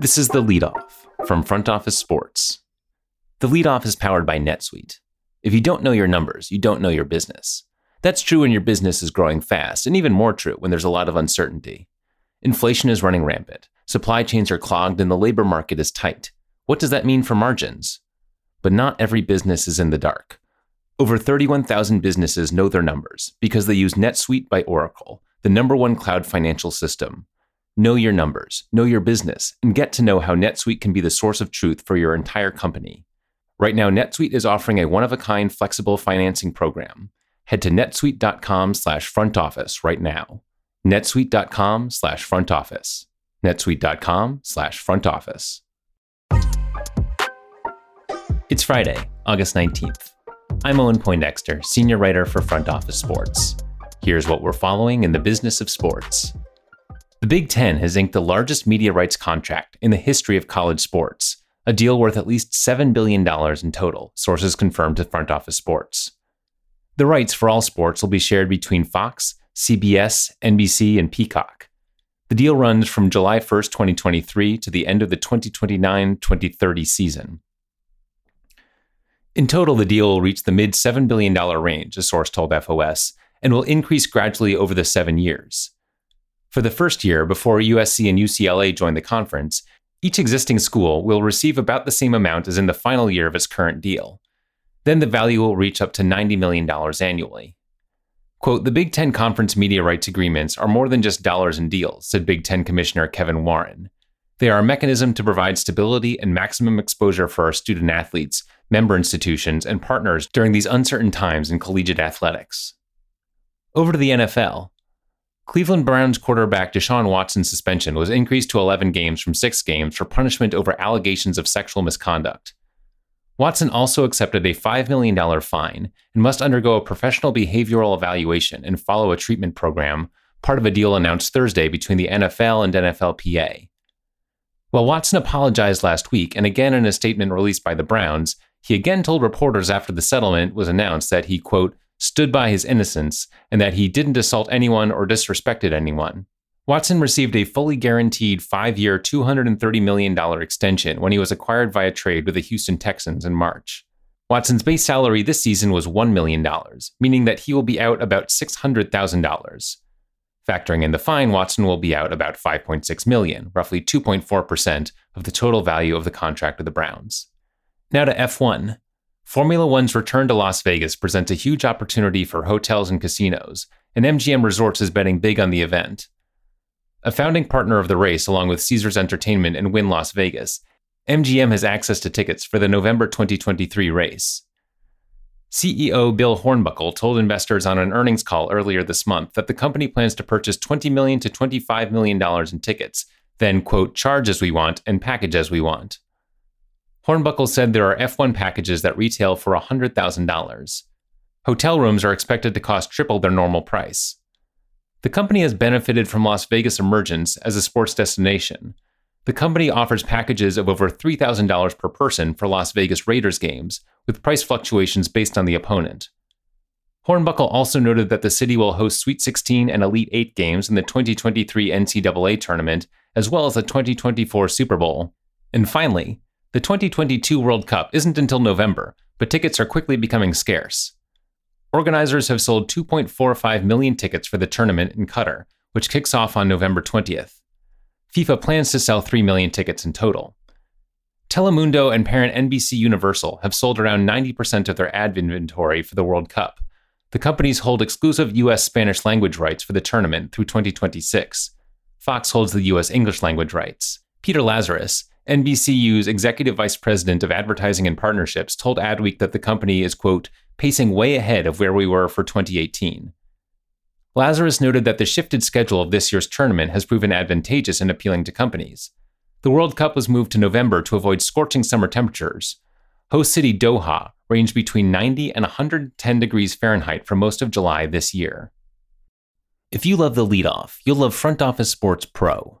This is the leadoff from Front Office Sports. The leadoff is powered by NetSuite. If you don't know your numbers, you don't know your business. That's true when your business is growing fast, and even more true when there's a lot of uncertainty. Inflation is running rampant, supply chains are clogged, and the labor market is tight. What does that mean for margins? But not every business is in the dark. Over 31,000 businesses know their numbers because they use NetSuite by Oracle, the number one cloud financial system. Know your numbers, know your business, and get to know how NetSuite can be the source of truth for your entire company. Right now, NetSuite is offering a one-of-a-kind flexible financing program. Head to netsuite.com slash front office right now. netsuite.com slash front office. netsuite.com slash front office. It's Friday, August 19th. I'm Owen Poindexter, senior writer for Front Office Sports. Here's what we're following in the business of sports. The Big Ten has inked the largest media rights contract in the history of college sports, a deal worth at least $7 billion in total, sources confirmed to Front Office Sports. The rights for all sports will be shared between Fox, CBS, NBC, and Peacock. The deal runs from July 1st, 2023 to the end of the 2029 2030 season. In total, the deal will reach the mid $7 billion range, a source told FOS, and will increase gradually over the seven years. For the first year, before USC and UCLA join the conference, each existing school will receive about the same amount as in the final year of its current deal. Then the value will reach up to $90 million annually. Quote, the Big Ten Conference media rights agreements are more than just dollars and deals, said Big Ten Commissioner Kevin Warren. They are a mechanism to provide stability and maximum exposure for our student athletes, member institutions, and partners during these uncertain times in collegiate athletics. Over to the NFL. Cleveland Browns quarterback Deshaun Watson's suspension was increased to 11 games from 6 games for punishment over allegations of sexual misconduct. Watson also accepted a $5 million fine and must undergo a professional behavioral evaluation and follow a treatment program, part of a deal announced Thursday between the NFL and NFLPA. While Watson apologized last week and again in a statement released by the Browns, he again told reporters after the settlement was announced that he, quote, stood by his innocence, and that he didn't assault anyone or disrespected anyone. Watson received a fully guaranteed five year, $230 million extension when he was acquired via trade with the Houston Texans in March. Watson's base salary this season was $1 million, meaning that he will be out about $600,000. Factoring in the fine, Watson will be out about 5.6 million, roughly 2.4% of the total value of the contract with the Browns. Now to F1. Formula One's return to Las Vegas presents a huge opportunity for hotels and casinos, and MGM Resorts is betting big on the event. A founding partner of the race, along with Caesars Entertainment and Wynn Las Vegas, MGM has access to tickets for the November 2023 race. CEO Bill Hornbuckle told investors on an earnings call earlier this month that the company plans to purchase 20 million to $25 million in tickets, then, quote, charge as we want and package as we want. Hornbuckle said there are F1 packages that retail for $100,000. Hotel rooms are expected to cost triple their normal price. The company has benefited from Las Vegas' emergence as a sports destination. The company offers packages of over $3,000 per person for Las Vegas Raiders games, with price fluctuations based on the opponent. Hornbuckle also noted that the city will host Sweet 16 and Elite 8 games in the 2023 NCAA tournament, as well as the 2024 Super Bowl. And finally, the 2022 World Cup isn't until November, but tickets are quickly becoming scarce. Organizers have sold 2.45 million tickets for the tournament in Qatar, which kicks off on November 20th. FIFA plans to sell 3 million tickets in total. Telemundo and parent NBC Universal have sold around 90% of their ad inventory for the World Cup. The companies hold exclusive U.S. Spanish language rights for the tournament through 2026. Fox holds the U.S. English language rights. Peter Lazarus, NBCU's executive vice president of advertising and partnerships told Adweek that the company is, quote, pacing way ahead of where we were for 2018. Lazarus noted that the shifted schedule of this year's tournament has proven advantageous and appealing to companies. The World Cup was moved to November to avoid scorching summer temperatures. Host city Doha ranged between 90 and 110 degrees Fahrenheit for most of July this year. If you love the leadoff, you'll love Front Office Sports Pro.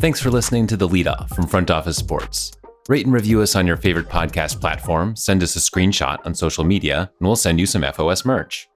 Thanks for listening to The Lead Off from Front Office Sports. Rate and review us on your favorite podcast platform, send us a screenshot on social media, and we'll send you some FOS merch.